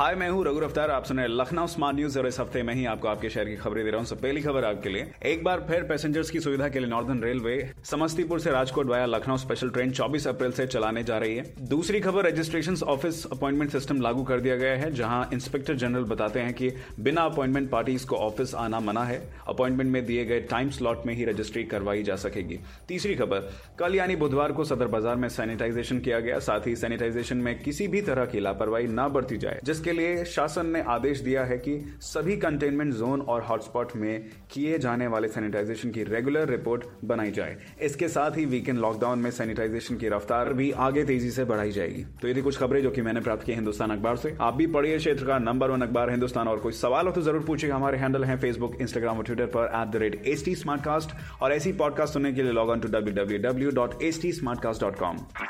hi, मैं हूँ रघु अफ्तार आप सुने लखनऊ स्मार्ट न्यूज़ और इस हफ़्ते में ही आपको आपके शहर की खबरें दे रहा हूँ। सब पहली खबर आपके लिए। एक बार फिर पैसेंजर्स की सुविधा के लिए नॉर्दर्न रेलवे समस्तीपुर से Rajkot via Lucknow special train 24 अप्रैल से चलाने जा रही है। दूसरी खबर रजिस्ट्रेशन ऑफ़िस अपॉइंटमेंट सिस्टम लागू कर दिया गया है, जहाँ इंस्पेक्टर जनरल बताते हैं कि बिना अपॉइंटमेंट पार्टीज़ को ऑफ़िस आना मना है। अपॉइंटमेंट में दिए गए टाइम स्लॉट में ही रजिस्ट्री करवाई जा सकेगी। तीसरी खबर, कल यानी बुधवार को सदर बाज़ार में सैनिटाइजेशन किया गया। साथ ही सैनिटाइजेशन में किसी भी तरह की लापरवाही न बरती जाए, जिसके लिए शासन ने आदेश दिया है कि सभी कंटेनमेंट जोन और हॉटस्पॉट में किए जाने वाले सैनिटाइजेशन की रेगुलर रिपोर्ट बनाई जाए। इसके साथ ही वीकेंड लॉकडाउन में सैनिटाइजेशन की रफ्तार भी आगे तेज़ी से बढ़ाई जाएगी। तो ये थी कुछ खबरें जो कि मैंने प्राप्त की हिंदुस्तान अखबार से। आप भी पढ़िए क्षेत्र का नंबर वन अखबार हिंदुस्तान और कोई सवाल हो तो ज़रूर पूछिएगा हमारे हैंडल है फेसबुक इंस्टाग्राम और ट्विटर पर at the rate H T और ऐसी पॉडकास्ट सुनने के लिए log on to W W W dot H T